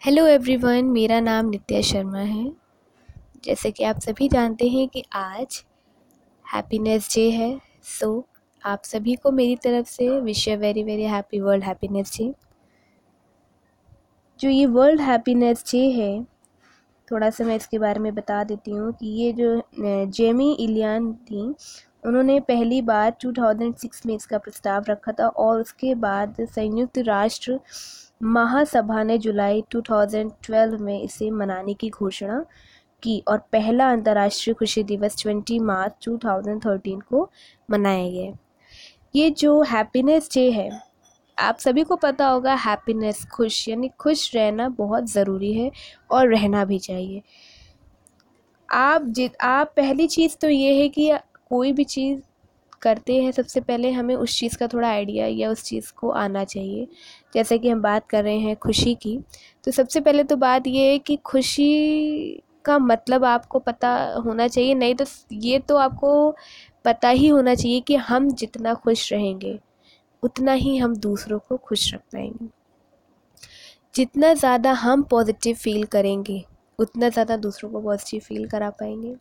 Hello everyone मेरा नाम नित्या शर्मा है। जैसे कि आप सभी जानते हैं कि आज हैप्पीनेस डे है सो so, आप सभी को मेरी तरफ़ से wish a very very happy world happiness day जो ये वर्ल्ड हैप्पीनेस डे है थोड़ा सा मैं इसके बारे में बता देती हूँ कि ये जो जेमी इलियान थी उन्होंने पहली बार 2006 में इसका प्रस्ताव रखा था और उसके बाद संयुक्त राष्ट्र महासभा ने जुलाई 2012 में इसे मनाने की घोषणा की और पहला अंतर्राष्ट्रीय खुशी दिवस 20 मार्च 2013 को मनाया गया। ये जो हैप्पीनेस डे है, आप सभी को पता होगा हैप्पीनेस, खुश, यानी खुश रहना बहुत ज़रूरी है और रहना भी चाहिए। आप जित, आप, पहली चीज़ तो ये है कि कोई भी चीज़ करते हैं, सबसे पहले हमें उस चीज़ का थोड़ा आइडिया या उस चीज़ को आना चाहिए। जैसे कि हम बात कर रहे हैं खुशी की तो सबसे पहले तो बात ये है कि खुशी का मतलब आपको पता होना चाहिए, नहीं तो ये तो आपको पता ही होना चाहिए कि हम जितना खुश रहेंगे, उतना ही हम दूसरों को खुश रख पाएँगे। जितना ज़्यादा हम पॉजिटिव फील करेंगे, उतना ज़्यादा दूसरों को पॉजिटिव फील करा पाएँगे।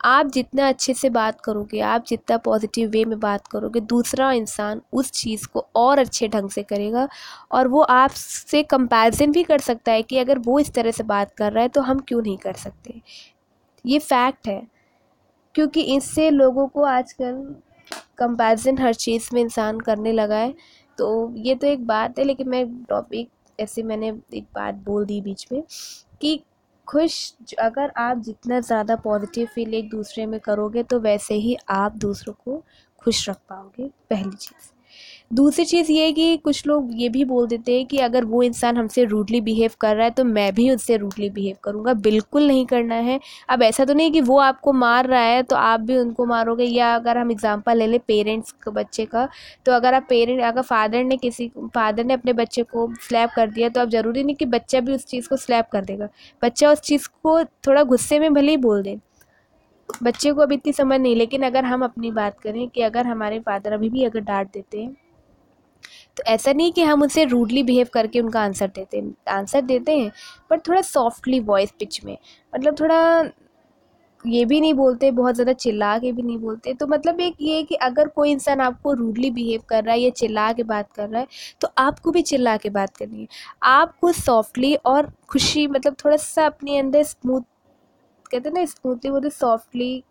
आप जितना अच्छे से बात करोगे, आप जितना पॉजिटिव वे में बात करोगे, दूसरा इंसान उस चीज़ को और अच्छे ढंग से करेगा और वो आपसे कंपैरिजन भी कर सकता है कि अगर वो इस तरह से बात कर रहा है तो हम क्यों नहीं कर सकते। ये फैक्ट है, क्योंकि इससे लोगों को आजकल कंपैरिजन हर चीज़ में इंसान करने लगा है। तो ये तो एक बात है, लेकिन मैं टॉपिक ऐसे मैंने एक बात बोल दी बीच में कि खुश अगर आप जितना ज़्यादा पॉजिटिव फील एक दूसरे में करोगे तो वैसे ही आप दूसरों को खुश रख पाओगे, पहली चीज़। दूसरी चीज़ ये कि कुछ लोग ये भी बोल देते हैं कि अगर वो इंसान हमसे रूडली बिहेव कर रहा है तो मैं भी उससे रूडली बिहेव करूँगा। बिल्कुल नहीं करना है। अब ऐसा तो नहीं कि वो आपको मार रहा है तो आप भी उनको मारोगे। या अगर हम एग्ज़ाम्पल ले लें पेरेंट्स का बच्चे का तो अगर आप पेरेंट अगर फादर ने किसी फादर ने अपने बच्चे को स्लैप कर दिया तो अब ज़रूरी नहीं कि बच्चा भी उस चीज़ को स्लैप कर देगा। बच्चा उस चीज़ को थोड़ा गुस्से में भले ही बोल दे। बच्चे को अभी इतनी समझ नहीं, लेकिन अगर हम अपनी बात करें कि अगर हमारे फादर अभी भी अगर डांट देते हैं तो ऐसा नहीं कि हम उनसे रूडली बिहेव करके उनका आंसर देते हैं आंसर देते हैं पर थोड़ा सॉफ्टली वॉइस पिच में मतलब थोड़ा ये भी नहीं बोलते, बहुत ज़्यादा चिल्ला के भी नहीं बोलते तो मतलब एक ये है कि अगर कोई इंसान आपको रूडली बिहेव कर रहा है या चिल्ला के बात कर रहा है तो आपको भी चिल्ला के बात करनी है। आपको सॉफ्टली और खुशी मतलब थोड़ा सा अपने अंदर स्मूथ कहते हैं ना स्मूथली बोलते सॉफ्टली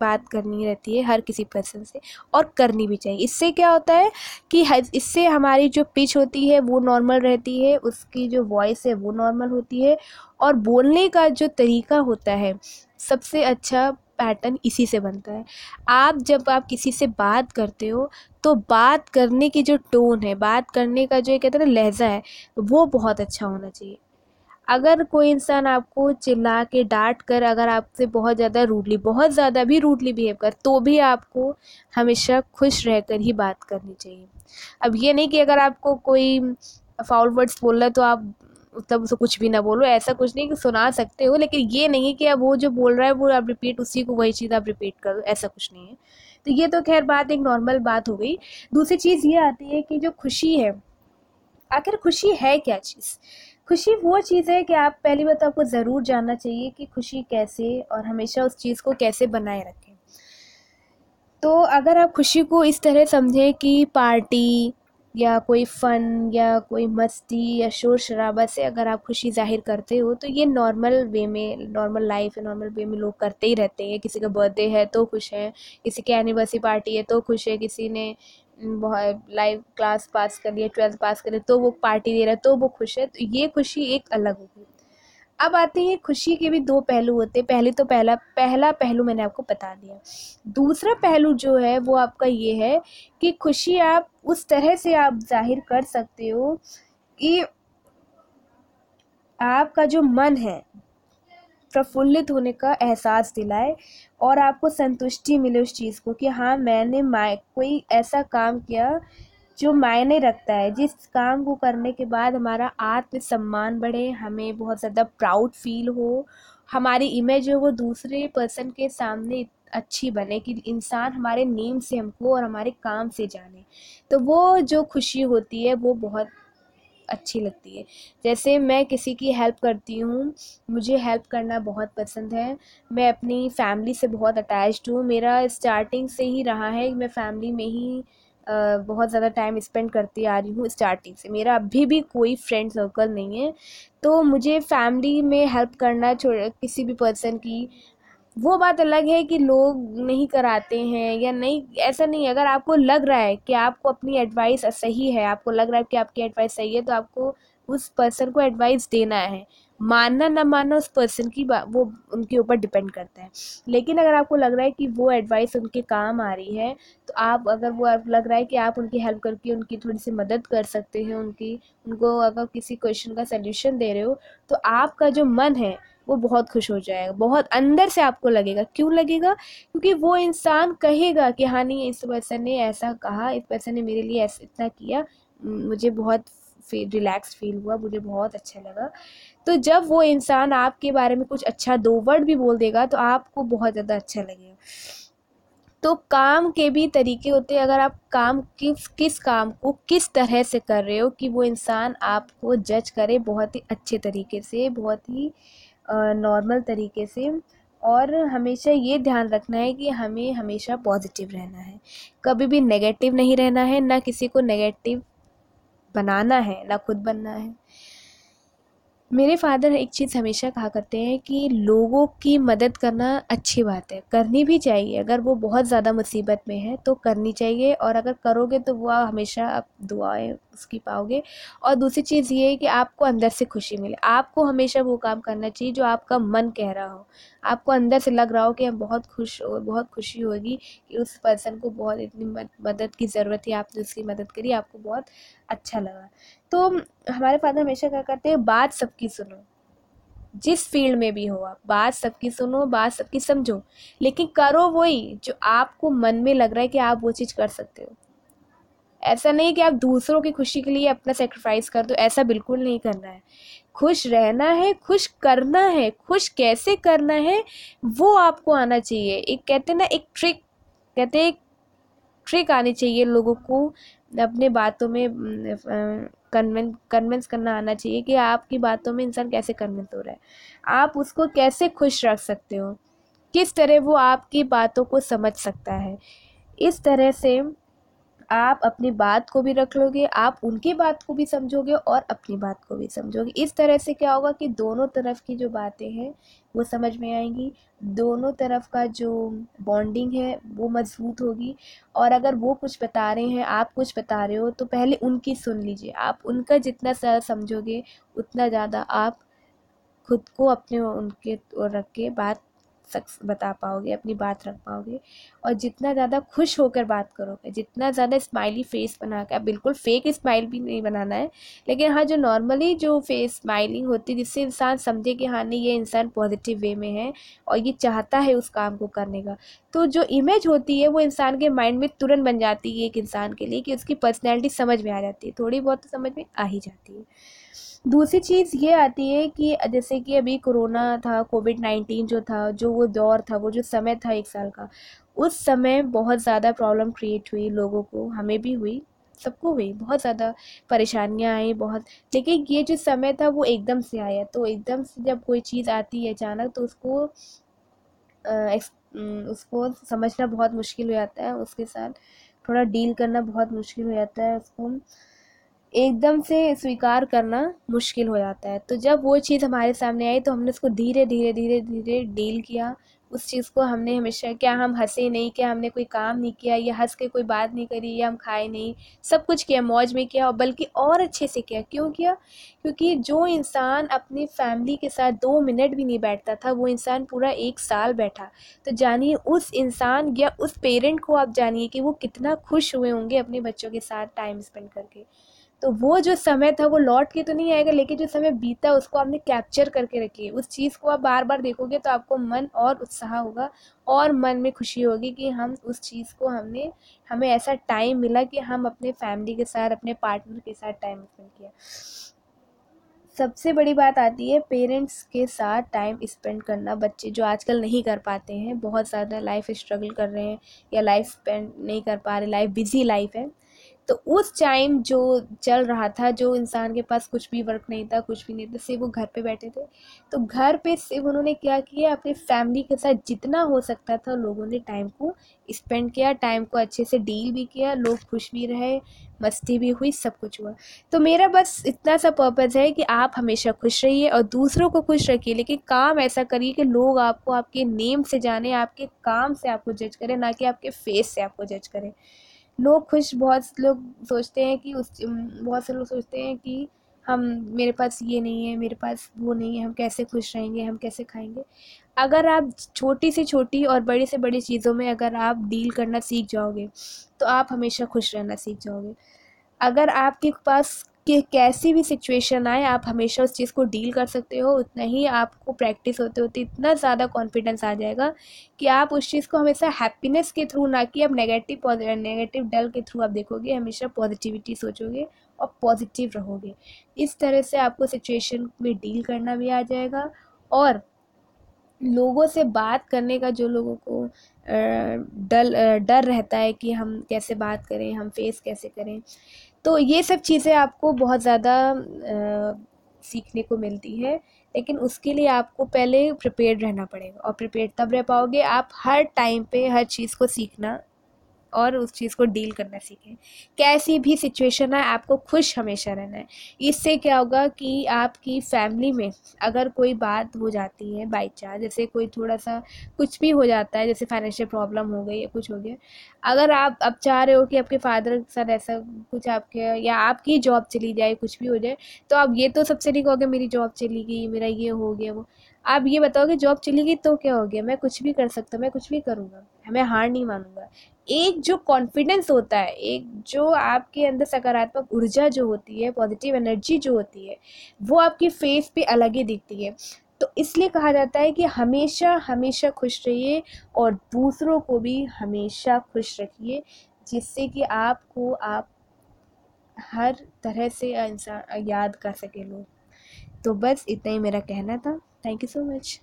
बात करनी रहती है हर किसी पर्सन से और करनी भी चाहिए। इससे क्या होता है कि इससे हमारी जो पिच होती है वो नॉर्मल रहती है, उसकी जो वॉइस है वो नॉर्मल होती है और बोलने का जो तरीका होता है, सबसे अच्छा पैटर्न इसी से बनता है। आप जब आप किसी से बात करते हो तो बात करने की जो टोन है, बात करने का जो कहते हैं ना लहजा है, वो बहुत अच्छा होना चाहिए। अगर कोई इंसान आपको चिल्ला के डांट कर अगर आपसे बहुत ज़्यादा रूडली बहुत ज़्यादा भी रूडली बिहेव कर तो भी आपको हमेशा खुश रहकर ही बात करनी चाहिए। अब ये नहीं कि अगर आपको कोई फाउल वर्ड्स बोल रहा है तो आप तब उसे कुछ भी ना बोलो, ऐसा कुछ नहीं कि सुना सकते हो, लेकिन ये नहीं कि अब वो जो बोल रहा है वो आप रिपीट उसी को वही चीज़ आप रिपीट करो ऐसा कुछ नहीं है। तो ये तो खैर बात एक नॉर्मल बात हो गई। दूसरी चीज़ ये आती है कि जो खुशी है, आखिर खुशी है क्या चीज़? खुशी वो चीज़ है कि आप, पहली बात तो आपको ज़रूर जानना चाहिए कि खुशी कैसे और हमेशा उस चीज़ को कैसे बनाए रखें। तो अगर आप खुशी को इस तरह समझें कि पार्टी या कोई फ़न या कोई मस्ती या शोर शराबा से अगर आप खुशी ज़ाहिर करते हो तो ये नॉर्मल वे में, नॉर्मल लाइफ है नॉर्मल वे में लोग करते ही रहते हैं। किसी का बर्थडे है तो खुश है, किसी की एनिवर्सरी पार्टी है तो खुश है, किसी ने लाइव क्लास पास कर लिया ट्वेल्थ पास कर लिया तो वो पार्टी दे रहा है तो वो खुश है। तो ये खुशी एक अलग हो गई अब आते हैं, खुशी के भी दो पहलू होते हैं। पहले तो पहला पहला पहलू मैंने आपको बता दिया। दूसरा पहलू जो है, वो आपका ये है कि खुशी आप उस तरह से आप ज़ाहिर कर सकते हो कि आपका जो मन है प्रफुल्लित होने का एहसास दिलाए और आपको संतुष्टि मिले उस चीज़ को कि हाँ मैंने माय, कोई ऐसा काम किया जो मायने रखता है। जिस काम को करने के बाद हमारा आत्मसम्मान बढ़े, हमें बहुत ज़्यादा प्राउड फील हो, हमारी इमेज जो वो दूसरे पर्सन के सामने अच्छी बने कि इंसान हमारे नेम से हमको और हमारे काम से जाने। तो वो जो खुशी होती है, वो बहुत अच्छी लगती है। जैसे मैं किसी की हेल्प करती हूँ, मुझे हेल्प करना बहुत पसंद है। मैं अपनी फैमिली से बहुत अटैच्ड हूँ। मेरा स्टार्टिंग से ही रहा है मैं फैमिली में ही बहुत ज़्यादा टाइम स्पेंड करती आ रही हूँ स्टार्टिंग से। मेरा अभी भी कोई फ्रेंड सर्कल नहीं है। तो मुझे फैमिली में हेल्प करना किसी भी पर्सन की वो बात अलग है कि लोग नहीं कराते हैं या नहीं, ऐसा नहीं अगर आपको लग रहा है कि आपको अपनी एडवाइस सही है, आपको लग रहा है कि आपकी एडवाइस सही है तो आपको उस पर्सन को एडवाइस देना है। मानना ना मानना उस पर्सन की वो उनके ऊपर डिपेंड करता है। लेकिन अगर आपको लग रहा है कि वो एडवाइस उनके काम आ रही है तो आप, अगर वो आप लग रहा है कि आप उनकी हेल्प करके उनकी थोड़ी सी मदद कर सकते हैं, उनकी, उनको अगर किसी क्वेश्चन का सल्यूशन दे रहे हो तो आपका जो मन है वो बहुत खुश हो जाएगा, बहुत अंदर से आपको लगेगा। क्यों लगेगा? क्योंकि वो इंसान कहेगा कि हाँ नहीं, इस पर्सन ने ऐसा कहा, इस पर्सन ने मेरे लिए ऐसा, इतना किया। मुझे बहुत फील रिलैक्स फील हुआ, मुझे बहुत अच्छा लगा। तो जब वो इंसान आपके बारे में कुछ अच्छा दो वर्ड भी बोल देगा तो आपको बहुत ज़्यादा अच्छा लगेगा। तो काम के भी तरीके होते हैं। अगर आप काम किस किस काम को किस तरह से कर रहे हो कि वो इंसान आपको जज करे बहुत ही अच्छे तरीके से, बहुत ही नॉर्मल तरीके से। और हमेशा ये ध्यान रखना है कि हमें हमेशा पॉजिटिव रहना है। कभी भी नेगेटिव नहीं रहना है, ना किसी को नेगेटिव बनाना है, ना खुद बनना है। मेरे फादर एक चीज़ हमेशा कहा करते हैं कि लोगों की मदद करना अच्छी बात है, करनी भी चाहिए। अगर वो बहुत ज़्यादा मुसीबत में है तो करनी चाहिए और अगर करोगे तो वो हमेशा आप दुआएँ उसकी पाओगे। और दूसरी चीज़ ये है कि आपको अंदर से खुशी मिले। आपको हमेशा वो काम करना चाहिए जो आपका मन कह रहा हो। आपको अंदर से लग रहा हो कि हम बहुत खुश हो, बहुत खुशी होगी कि उस पर्सन को बहुत इतनी मदद की ज़रूरत है आपने उसकी मदद करी, आपको बहुत अच्छा लगा। तो हमारे फादर हमेशा क्या करते हैं, बात सबकी सुनो। जिस फ़ील्ड में भी हो आप, बात सबकी सुनो, बात सबकी समझो। लेकिन करो वही जो आपको मन में लग रहा है कि आप वो चीज़ कर सकते हो। ऐसा नहीं कि आप दूसरों की खुशी के लिए अपना सेक्रीफाइस कर दो, ऐसा बिल्कुल नहीं करना है। खुश रहना है, खुश करना है, खुश कैसे करना है, वो आपको आना चाहिए। एक कहते ना, एक ट्रिक कहते एक ट्रिक आनी चाहिए लोगों को अपने बातों में कन्वेंस कन्वेंस करना आना चाहिए कि आपकी बातों में इंसान कैसे कन्विंस हो रहा है। आप उसको कैसे खुश रख सकते हो? किस तरह वो आपकी बातों को समझ सकता है? इस तरह से आप अपनी बात को भी रख लोगे, आप उनकी बात को भी समझोगे और अपनी बात को भी समझोगे। इस तरह से क्या होगा कि दोनों तरफ़ की जो बातें हैं, वो समझ में आएँगी। दोनों तरफ़ का जो बॉन्डिंग है, वो मज़बूत होगी। और अगर वो कुछ बता रहे हैं, आप कुछ बता रहे हो तो पहले उनकी सुन लीजिए। आप उनका जितना समझोगे, उतना ज़्यादा आप खुद को अपने उनके रख के बात सक्स बता पाओगे, अपनी बात रख पाओगे और जितना ज़्यादा खुश होकर बात करोगे, जितना ज़्यादा स्माइली फेस बना के बिल्कुल फेक स्माइल भी नहीं बनाना है, लेकिन हाँ जो नॉर्मली जो फेस स्माइलिंग होती है, जिससे इंसान समझे कि हाँ नहीं, ये इंसान पॉजिटिव वे में है और ये चाहता है उस काम को करने का तो जो इमेज होती है, वो इंसान के माइंड में तुरंत बन जाती है एक इंसान के लिए कि उसकी पर्सनैलिटी समझ में आ जाती है, थोड़ी बहुत तो समझ में आ ही जाती है। दूसरी चीज़ ये आती है कि जैसे कि अभी कोरोना था कोविड नाइन्टीन जो था, जो वो दौर था, वो जो समय था एक साल का, उस समय बहुत ज़्यादा प्रॉब्लम क्रिएट हुई लोगों को, हमें भी हुई, सबको हुई, बहुत ज़्यादा परेशानियाँ आई, बहुत, लेकिन ये जो समय था वो एकदम से आया तो एकदम से जब कोई चीज़ आती है अचानक तो उसको उसको समझना बहुत मुश्किल हो जाता है, उसके साथ थोड़ा डील करना बहुत मुश्किल हो जाता है, उसको एकदम से स्वीकार करना मुश्किल हो जाता है। तो जब वो चीज़ हमारे सामने आई तो हमने उसको धीरे धीरे धीरे धीरे डील किया। उस चीज़ को हमने हमेशा, क्या हम हंसे नहीं, क्या हमने कोई काम नहीं किया, या हंस के कोई बात नहीं करी, या हम खाए नहीं, सब कुछ किया, मौज में किया, और बल्कि और अच्छे से किया। क्यों किया? क्योंकि जो इंसान अपनी फैमिली के साथ दो मिनट भी नहीं बैठता था, वो इंसान पूरा एक साल बैठा। तो जानिए, उस इंसान या उस पेरेंट को आप जानिए कि वो कितना खुश हुए होंगे अपने बच्चों के साथ टाइम स्पेंड करके। तो वो जो समय था वो लौट के तो नहीं आएगा, लेकिन जो समय बीता उसको आपने कैप्चर करके रखिए उस चीज़ को आप बार बार देखोगे तो आपको मन और उत्साह होगा और मन में खुशी होगी कि हम उस चीज़ को हमने, हमें ऐसा टाइम मिला कि हम अपने फैमिली के साथ, अपने पार्टनर के साथ टाइम स्पेंड किया। सबसे बड़ी बात आती है पेरेंट्स के साथ टाइम स्पेंड करना। बच्चे जो आजकल नहीं कर पाते हैं, बहुत ज़्यादा लाइफ स्ट्रगल कर रहे हैं या लाइफ स्पेंड नहीं कर पा रहे लाइफ बिज़ी लाइफ है। तो उस टाइम जो चल रहा था, जो इंसान के पास कुछ भी वर्क नहीं था, कुछ भी नहीं था, सिर्फ़ वो घर पे बैठे थे। तो घर पे सिर्फ़ उन्होंने क्या किया, अपनी फैमिली के साथ जितना हो सकता था, लोगों ने टाइम को स्पेंड किया टाइम को अच्छे से डील भी किया, लोग खुश भी रहे, मस्ती भी हुई, सब कुछ हुआ। तो मेरा बस इतना सा पर्पज़ है कि आप हमेशा खुश रहिए और दूसरों को खुश रखिए, लेकिन काम ऐसा करिए कि लोग आपको आपके नेम से जाने, आपके काम से आपको जज करें, ना कि आपके फेस से आपको जज करें। लोग खुश, बहुत लोग सोचते हैं कि उस बहुत से लोग सोचते हैं कि हम, मेरे पास ये नहीं है, मेरे पास वो नहीं है, हम कैसे खुश रहेंगे, हम कैसे खाएँगे। अगर आप छोटी से छोटी और बड़ी से बड़ी चीज़ों में अगर आप डील करना सीख जाओगे तो आप हमेशा खुश रहना सीख जाओगे। अगर आपके पास कि कैसी भी सिचुएशन आए, आप हमेशा उस चीज़ को डील कर सकते हो। उतना ही आपको प्रैक्टिस होते होते इतना ज़्यादा कॉन्फिडेंस आ जाएगा कि आप उस चीज़ को हमेशा हैप्पीनेस के थ्रू ना कि आप नेगेटिव नेगेटिव डल के थ्रू आप देखोगे, हमेशा पॉजिटिविटी सोचोगे और पॉजिटिव रहोगे। इस तरह से आपको सिचुएशन में डील करना भी आ जाएगा और लोगों से बात करने का जो लोगों को डल डर रहता है कि हम कैसे बात करें, हम फेस कैसे करें तो ये सब चीज़ें आपको बहुत ज़्यादा सीखने को मिलती है, लेकिन उसके लिए आपको पहले प्रिपेयर रहना पड़ेगा और प्रिपेयर तब रह पाओगे आप हर टाइम पे हर चीज़ को सीखना और उस चीज़ को डील करना सीखें। कैसी भी सिचुएशन है, आपको खुश हमेशा रहना है। इससे क्या होगा कि आपकी फैमिली में अगर कोई बात हो जाती है बाई चांस जैसे कोई थोड़ा सा कुछ भी हो जाता है, जैसे फाइनेंशियल प्रॉब्लम हो गई या कुछ हो गया, अगर आप अब चाह रहे हो कि आपके फादर के साथ ऐसा कुछ आपके या आपकी जॉब चली जाए, कुछ भी हो जाए तो आप ये तो सबसे नहीं कहोगे, मेरी जॉब चली गई, मेरा ये हो गया वो। आप ये बताओगे जॉब चली गई तो क्या हो गया? मैं कुछ भी कर सकता, मैं कुछ भी करूँगा। मैं हार नहीं मानूँगा। एक जो कॉन्फिडेंस होता है, एक जो आपके अंदर सकारात्मक ऊर्जा जो होती है पॉजिटिव एनर्जी जो होती है, वो आपकी फेस पे अलग ही दिखती है। तो इसलिए कहा जाता है कि हमेशा हमेशा खुश रहिए और दूसरों को भी हमेशा खुश रखिए, जिससे कि आपको आप हर तरह से इंसान याद कर सके लोग। तो बस इतना ही मेरा कहना था। Thank you so much